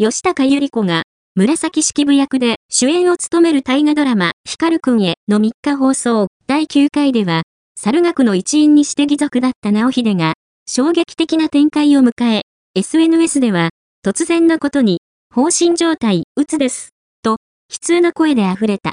吉高由里子が、紫式部役で主演を務める大河ドラマ、光くんへの3日放送第9回では、猿学の一員にして義族だった直秀が、衝撃的な展開を迎え、SNS では、突然のことに、放心状態、うつです。と、悲痛な声で溢れた。